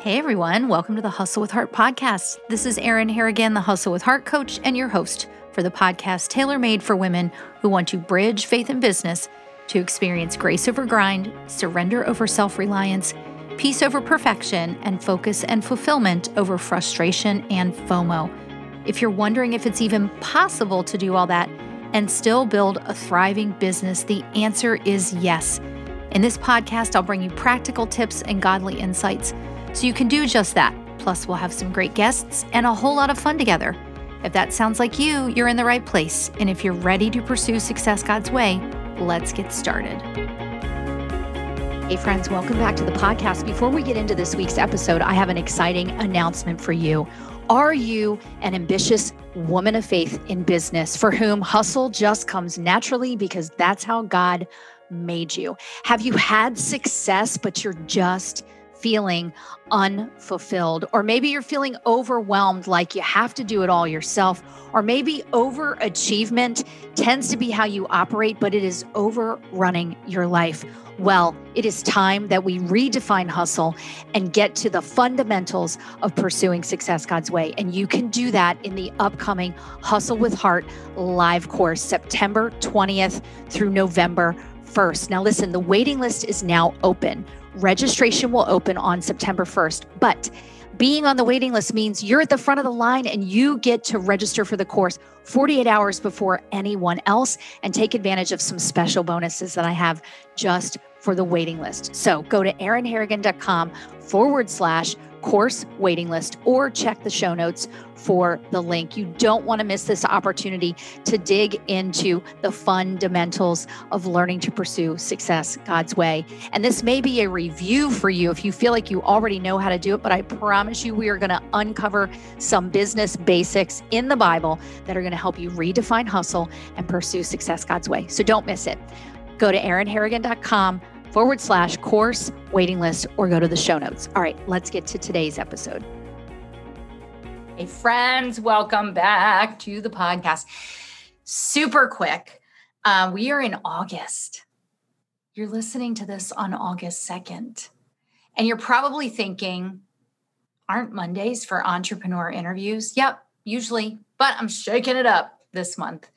Hey everyone, welcome to the Hustle with Heart podcast. This is Erin Harrigan, the Hustle with Heart coach and your host for the podcast tailor made for women who want to bridge faith and business to experience grace over grind, surrender over self reliance, peace over perfection, and focus and fulfillment over frustration and FOMO. If you're wondering if it's even possible to do all that and still build a thriving business, the answer is yes. In this podcast, I'll bring you practical tips and godly insights so you can do just that. Plus, we'll have some great guests and a whole lot of fun together. If that sounds like you, you're in the right place. And if you're ready to pursue success God's way, let's get started. Hey, friends, welcome back to the podcast. Before we get into this week's episode, I have an exciting announcement for you. Are you an ambitious woman of faith in business for whom hustle just comes naturally because that's how God made you? Have you had success, but you're just feeling unfulfilled, or maybe you're feeling overwhelmed like you have to do it all yourself, or maybe overachievement tends to be how you operate, but it is overrunning your life. Well, it is time that we redefine hustle and get to the fundamentals of pursuing success God's way. And you can do that in the upcoming Hustle with Heart live course, September 20th through November 1st. Now, listen, the waiting list is now open. Registration will open on September 1st, but being on the waiting list means you're at the front of the line and you get to register for the course 48 hours before anyone else and take advantage of some special bonuses that I have just for the waiting list. So go to erinharrigan.com forward slash course waiting list or check the show notes for the link. You don't want to miss this opportunity to dig into the fundamentals of learning to pursue success God's way. And this may be a review for you if you feel like you already know how to do it, but I promise you, we are going to uncover some business basics in the Bible that are going to help you redefine hustle and pursue success God's way. So don't miss it. Go to erinharrigan.com forward slash course waiting list or go to the show notes. All right, let's get to today's episode. Hey, friends, welcome back to the podcast. Super quick. Uh, we are in August. You're listening to this on August 2nd. And you're probably thinking, aren't Mondays for entrepreneur interviews? Yep, usually, but I'm shaking it up this month.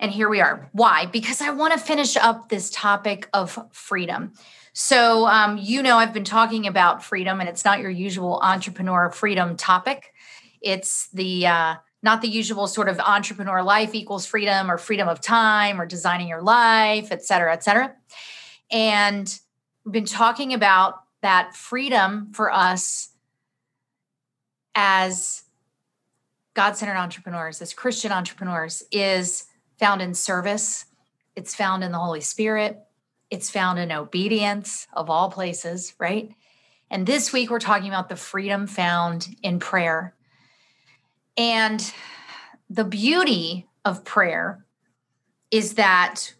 And here we are. Why? Because I want to finish up this topic of freedom. So, um, you know, I've been talking about freedom, and it's not your usual entrepreneur freedom topic. It's the uh, not the usual sort of entrepreneur life equals freedom or freedom of time or designing your life, et cetera, et cetera. And we've been talking about that freedom for us as God centered entrepreneurs, as Christian entrepreneurs, is found in service, it's found in the Holy Spirit, it's found in obedience of all places, right? And this week we're talking about the freedom found in prayer. And the beauty of prayer is that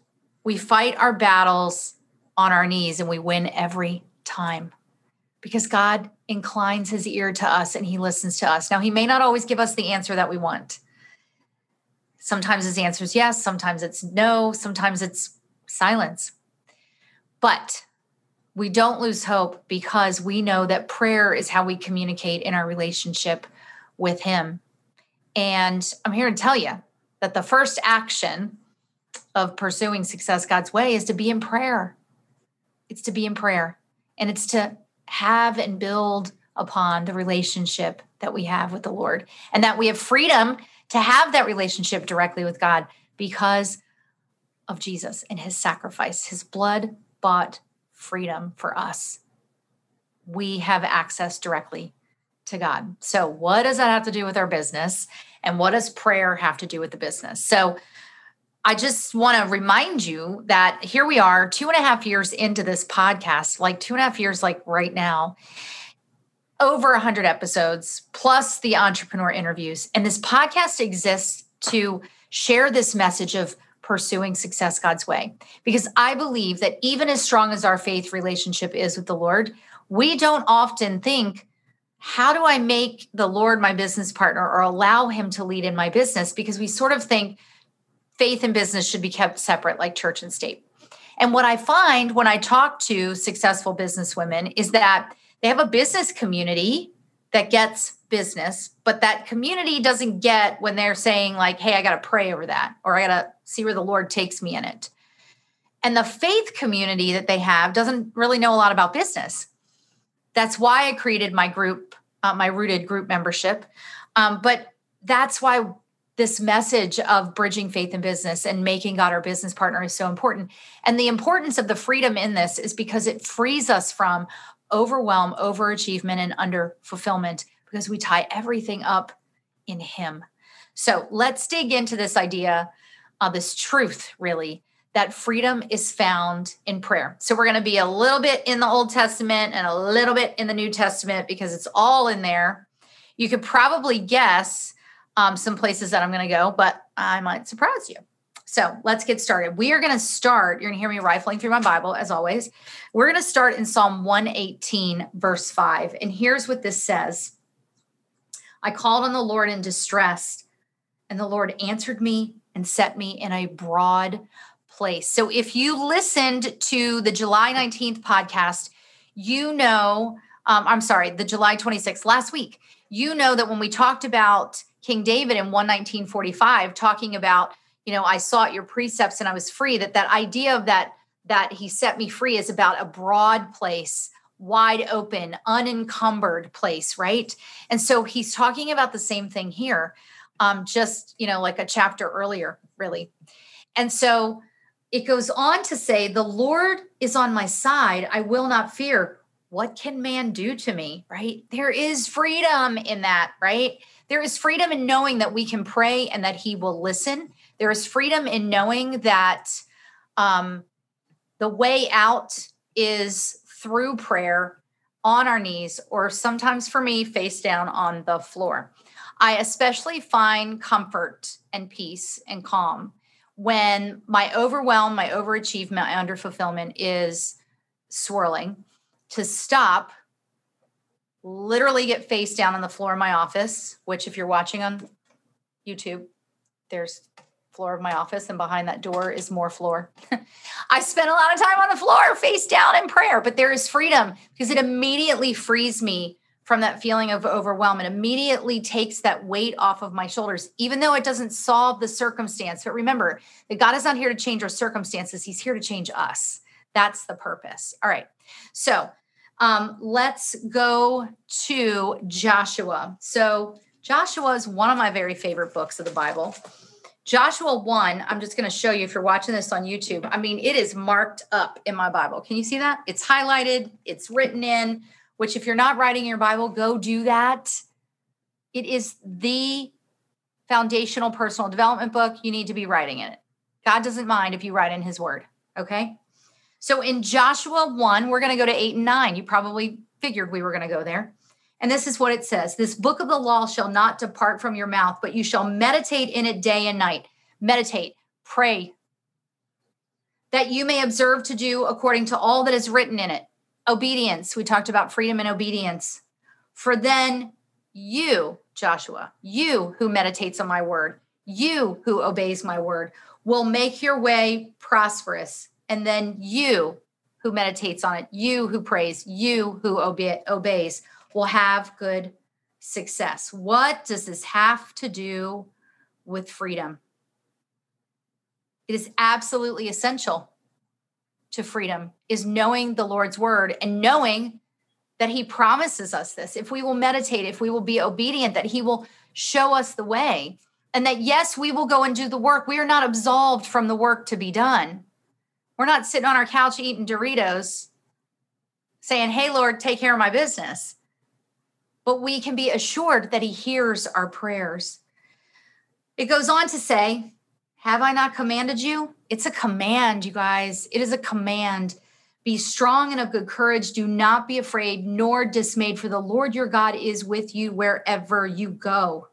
we fight our battles on our knees and we win every time because God inclines his ear to us and he listens to us. Now, he may not always give us the answer that we want. Sometimes his answer is yes, sometimes it's no, sometimes it's silence. But we don't lose hope because we know that prayer is how we communicate in our relationship with him. And I'm here to tell you that the first action of pursuing success God's way is to be in prayer. It's to be in prayer and it's to have and build upon the relationship that we have with the Lord and that we have freedom to have that relationship directly with God because of Jesus and his sacrifice, his blood bought freedom for us. We have access directly to God. So, what does that have to do with our business? And what does prayer have to do with the business? So, I just want to remind you that here we are, two and a half years into this podcast, like two and a half years, like right now over 100 episodes plus the entrepreneur interviews. And this podcast exists to share this message of pursuing success God's way. Because I believe that even as strong as our faith relationship is with the Lord, we don't often think, how do I make the Lord my business partner or allow him to lead in my business? Because we sort of think faith and business should be kept separate, like church and state. And what I find when I talk to successful business women is that they have a business community that gets business, but that community doesn't get when they're saying, like, hey, I got to pray over that, or I got to see where the Lord takes me in it. And the faith community that they have doesn't really know a lot about business. That's why I created my group, uh, my rooted group membership. Um, but that's why this message of bridging faith and business and making God our business partner is so important. And the importance of the freedom in this is because it frees us from overwhelm, overachievement, and under fulfillment because we tie everything up in Him. So let's dig into this idea of this truth, really, that freedom is found in prayer. So we're going to be a little bit in the Old Testament and a little bit in the New Testament because it's all in there. You could probably guess um, some places that I'm going to go, but I might surprise you. So let's get started. We are going to start, you're going to hear me rifling through my Bible as always. We're going to start in Psalm 118, verse 5. And here's what this says I called on the Lord in distress, and the Lord answered me and set me in a broad place. So if you listened to the July 19th podcast, you know, um, I'm sorry, the July 26th, last week, you know that when we talked about King David in 11945, talking about you know i sought your precepts and i was free that that idea of that that he set me free is about a broad place wide open unencumbered place right? And so he's talking about the same thing here um just you know like a chapter earlier really. And so it goes on to say the lord is on my side. I will not fear. What can man do to me? Right? There is freedom in that right? There is freedom in knowing that we can pray and that he will listen there is freedom in knowing that um, the way out is through prayer on our knees, or sometimes for me, face down on the floor. I especially find comfort and peace and calm when my overwhelm, my overachievement, my underfulfillment is swirling to stop, literally get face down on the floor in my office, which, if you're watching on YouTube, there's floor of my office, and behind that door is more floor. I spent a lot of time on the floor, face down in prayer, but there is freedom because it immediately frees me from that feeling of overwhelm. It immediately takes that weight off of my shoulders, even though it doesn't solve the circumstance. But remember that God is not here to change our circumstances, He's here to change us. That's the purpose. All right. So um, let's go to Joshua. So, Joshua is one of my very favorite books of the Bible. Joshua 1, I'm just going to show you if you're watching this on YouTube. I mean, it is marked up in my Bible. Can you see that? It's highlighted, it's written in, which if you're not writing your Bible, go do that. It is the foundational personal development book. You need to be writing in it. God doesn't mind if you write in his word. Okay. So in Joshua 1, we're going to go to 8 and 9. You probably figured we were going to go there. And this is what it says This book of the law shall not depart from your mouth, but you shall meditate in it day and night. Meditate, pray, that you may observe to do according to all that is written in it. Obedience. We talked about freedom and obedience. For then you, Joshua, you who meditates on my word, you who obeys my word, will make your way prosperous. And then you who meditates on it, you who prays, you who obe- obeys will have good success. What does this have to do with freedom? It is absolutely essential to freedom is knowing the Lord's word and knowing that he promises us this. If we will meditate, if we will be obedient, that he will show us the way. And that yes, we will go and do the work. We are not absolved from the work to be done. We're not sitting on our couch eating Doritos saying, Hey, Lord, take care of my business but we can be assured that he hears our prayers. It goes on to say, Have I not commanded you? It's a command, you guys. It is a command. Be strong and of good courage. Do not be afraid nor dismayed, for the Lord your God is with you wherever you go.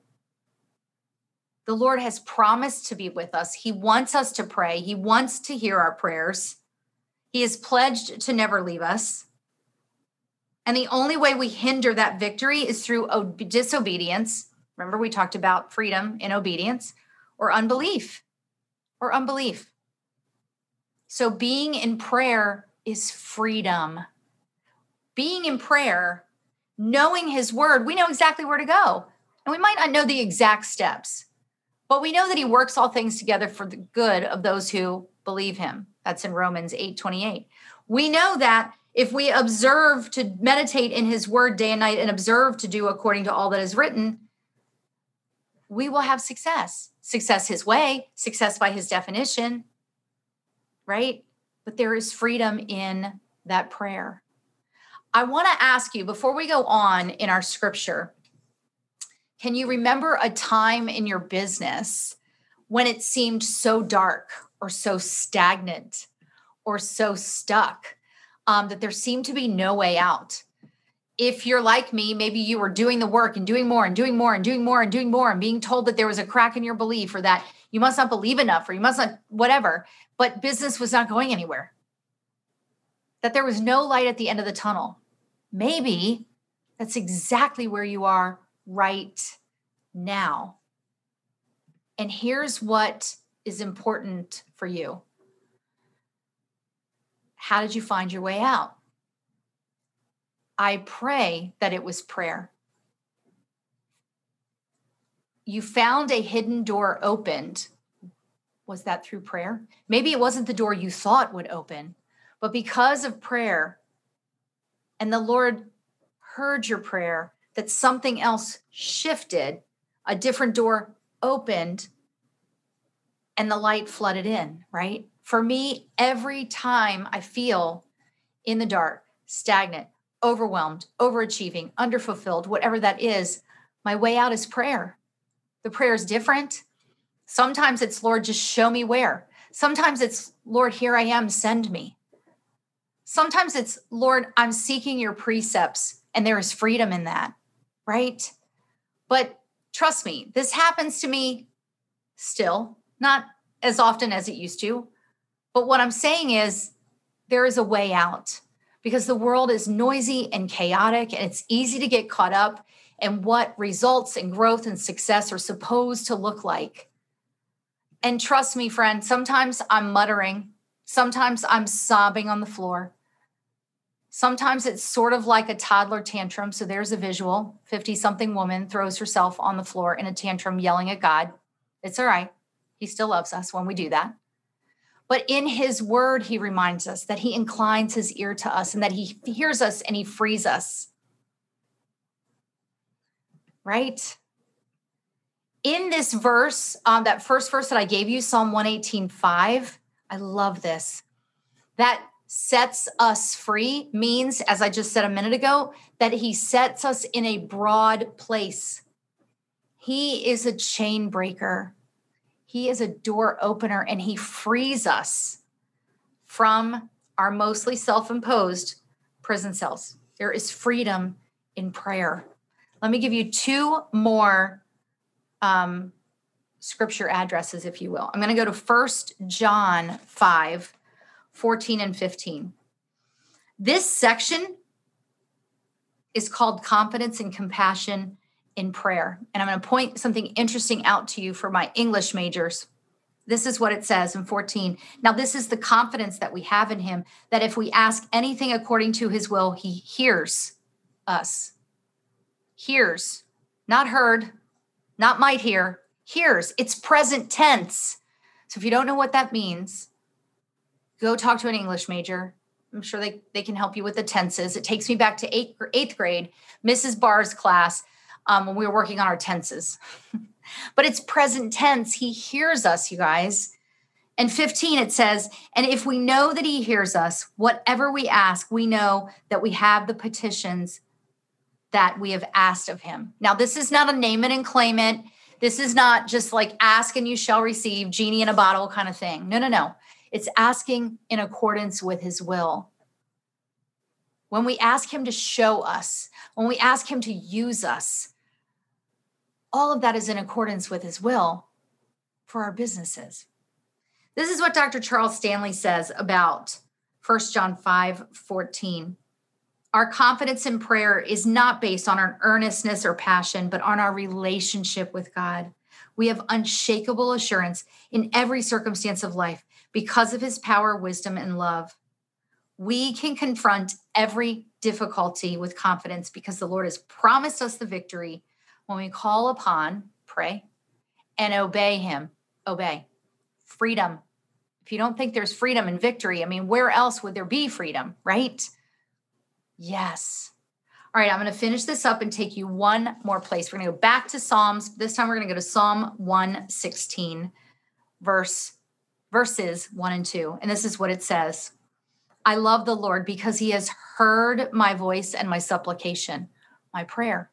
The Lord has promised to be with us. He wants us to pray, He wants to hear our prayers. He has pledged to never leave us. And the only way we hinder that victory is through disobedience. Remember, we talked about freedom in obedience or unbelief or unbelief. So, being in prayer is freedom. being in prayer, knowing his word, we know exactly where to go. And we might not know the exact steps, but we know that he works all things together for the good of those who believe him. That's in Romans 8 28. We know that if we observe to meditate in his word day and night and observe to do according to all that is written, we will have success. Success his way, success by his definition, right? But there is freedom in that prayer. I want to ask you before we go on in our scripture, can you remember a time in your business when it seemed so dark or so stagnant or so stuck um, that there seemed to be no way out? If you're like me, maybe you were doing the work and doing more and doing more and doing more and doing more and being told that there was a crack in your belief or that you must not believe enough or you must not, whatever, but business was not going anywhere. That there was no light at the end of the tunnel maybe that's exactly where you are right now. And here's what is important for you How did you find your way out? I pray that it was prayer. You found a hidden door opened. Was that through prayer? Maybe it wasn't the door you thought would open, but because of prayer, and the Lord heard your prayer, that something else shifted, a different door opened, and the light flooded in, right? For me, every time I feel in the dark, stagnant, overwhelmed, overachieving, underfulfilled, whatever that is, my way out is prayer. The prayer is different. Sometimes it's, Lord, just show me where. Sometimes it's, Lord, here I am, send me. Sometimes it's, Lord, I'm seeking your precepts, and there is freedom in that, right? But trust me, this happens to me still, not as often as it used to. But what I'm saying is, there is a way out because the world is noisy and chaotic, and it's easy to get caught up in what results and growth and success are supposed to look like. And trust me, friend, sometimes I'm muttering, sometimes I'm sobbing on the floor. Sometimes it's sort of like a toddler tantrum. So there's a visual 50 something woman throws herself on the floor in a tantrum, yelling at God. It's all right. He still loves us when we do that. But in his word, he reminds us that he inclines his ear to us and that he hears us and he frees us. Right? In this verse, um, that first verse that I gave you, Psalm 118 5, I love this. That sets us free means, as I just said a minute ago, that he sets us in a broad place. He is a chain breaker, he is a door opener, and he frees us from our mostly self imposed prison cells. There is freedom in prayer. Let me give you two more um, scripture addresses, if you will. I'm going to go to First John 5 14 and 15. This section is called Confidence and Compassion in Prayer. And I'm going to point something interesting out to you for my English majors. This is what it says in 14. Now, this is the confidence that we have in Him that if we ask anything according to His will, He hears us. Hears, not heard, not might hear, hears. It's present tense. So if you don't know what that means, go talk to an English major. I'm sure they, they can help you with the tenses. It takes me back to eighth, eighth grade, Mrs. Barr's class, um, when we were working on our tenses. but it's present tense. He hears us, you guys. And 15, it says, and if we know that he hears us, whatever we ask, we know that we have the petitions that we have asked of him. Now, this is not a name it and claim it. This is not just like ask and you shall receive, genie in a bottle kind of thing. No, no, no. It's asking in accordance with his will. When we ask him to show us, when we ask him to use us, all of that is in accordance with his will for our businesses. This is what Dr. Charles Stanley says about 1 John 5 14. Our confidence in prayer is not based on our earnestness or passion, but on our relationship with God. We have unshakable assurance in every circumstance of life because of his power, wisdom, and love. We can confront every difficulty with confidence because the Lord has promised us the victory when we call upon, pray, and obey Him. Obey. Freedom. If you don't think there's freedom and victory, I mean, where else would there be freedom, right? Yes. All right, I'm going to finish this up and take you one more place. We're going to go back to Psalms. This time we're going to go to Psalm 116, verse verses 1 and 2. And this is what it says. I love the Lord because he has heard my voice and my supplication, my prayer.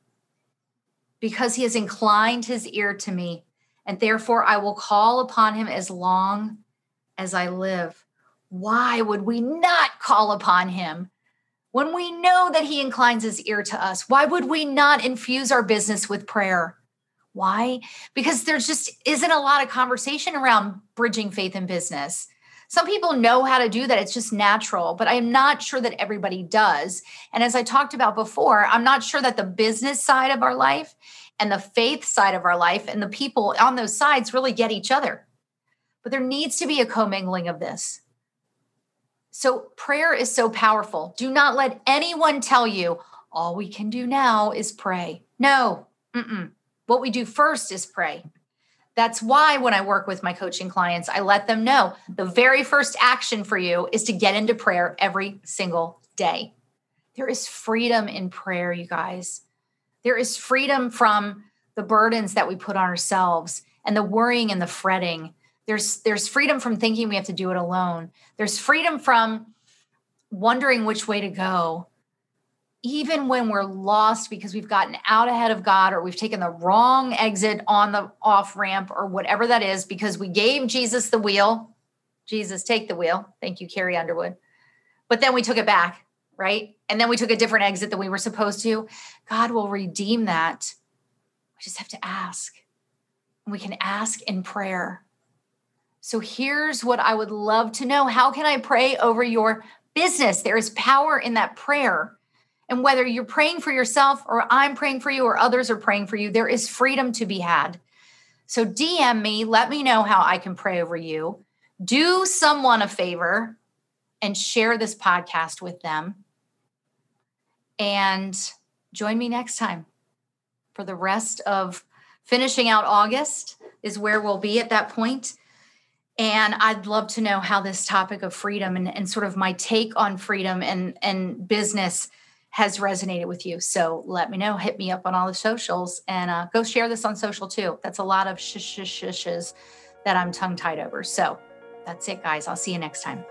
Because he has inclined his ear to me, and therefore I will call upon him as long as I live. Why would we not call upon him? When we know that he inclines his ear to us, why would we not infuse our business with prayer? Why? Because there just isn't a lot of conversation around bridging faith and business. Some people know how to do that. It's just natural, but I'm not sure that everybody does. And as I talked about before, I'm not sure that the business side of our life and the faith side of our life and the people on those sides really get each other. But there needs to be a commingling of this. So prayer is so powerful. Do not let anyone tell you all we can do now is pray. No, mm-mm. what we do first is pray. That's why when I work with my coaching clients, I let them know the very first action for you is to get into prayer every single day. There is freedom in prayer, you guys. There is freedom from the burdens that we put on ourselves and the worrying and the fretting there's there's freedom from thinking we have to do it alone. There's freedom from wondering which way to go. Even when we're lost because we've gotten out ahead of God or we've taken the wrong exit on the off ramp or whatever that is because we gave Jesus the wheel. Jesus, take the wheel. Thank you, Carrie Underwood. But then we took it back, right? And then we took a different exit than we were supposed to. God will redeem that. We just have to ask. We can ask in prayer. So here's what I would love to know How can I pray over your business? There is power in that prayer. And whether you're praying for yourself or I'm praying for you or others are praying for you, there is freedom to be had. So DM me, let me know how I can pray over you. Do someone a favor and share this podcast with them. And join me next time for the rest of finishing out August, is where we'll be at that point. And I'd love to know how this topic of freedom and, and sort of my take on freedom and, and business has resonated with you. So let me know. Hit me up on all the socials and uh, go share this on social too. That's a lot of shush shushes that I'm tongue tied over. So that's it, guys. I'll see you next time.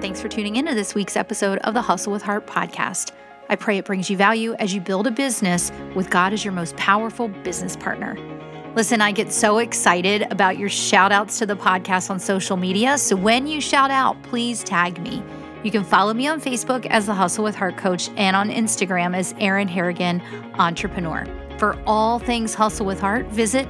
Thanks for tuning into this week's episode of the Hustle with Heart podcast. I pray it brings you value as you build a business with God as your most powerful business partner. Listen, I get so excited about your shout outs to the podcast on social media. So when you shout out, please tag me. You can follow me on Facebook as the Hustle with Heart Coach and on Instagram as Erin Harrigan Entrepreneur. For all things Hustle with Heart, visit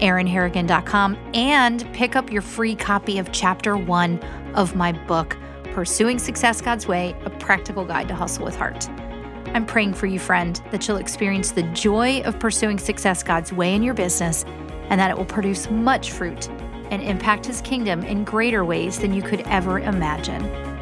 erinharrigan.com and pick up your free copy of chapter one of my book, Pursuing Success God's Way A Practical Guide to Hustle with Heart. I'm praying for you, friend, that you'll experience the joy of pursuing success God's way in your business and that it will produce much fruit and impact His kingdom in greater ways than you could ever imagine.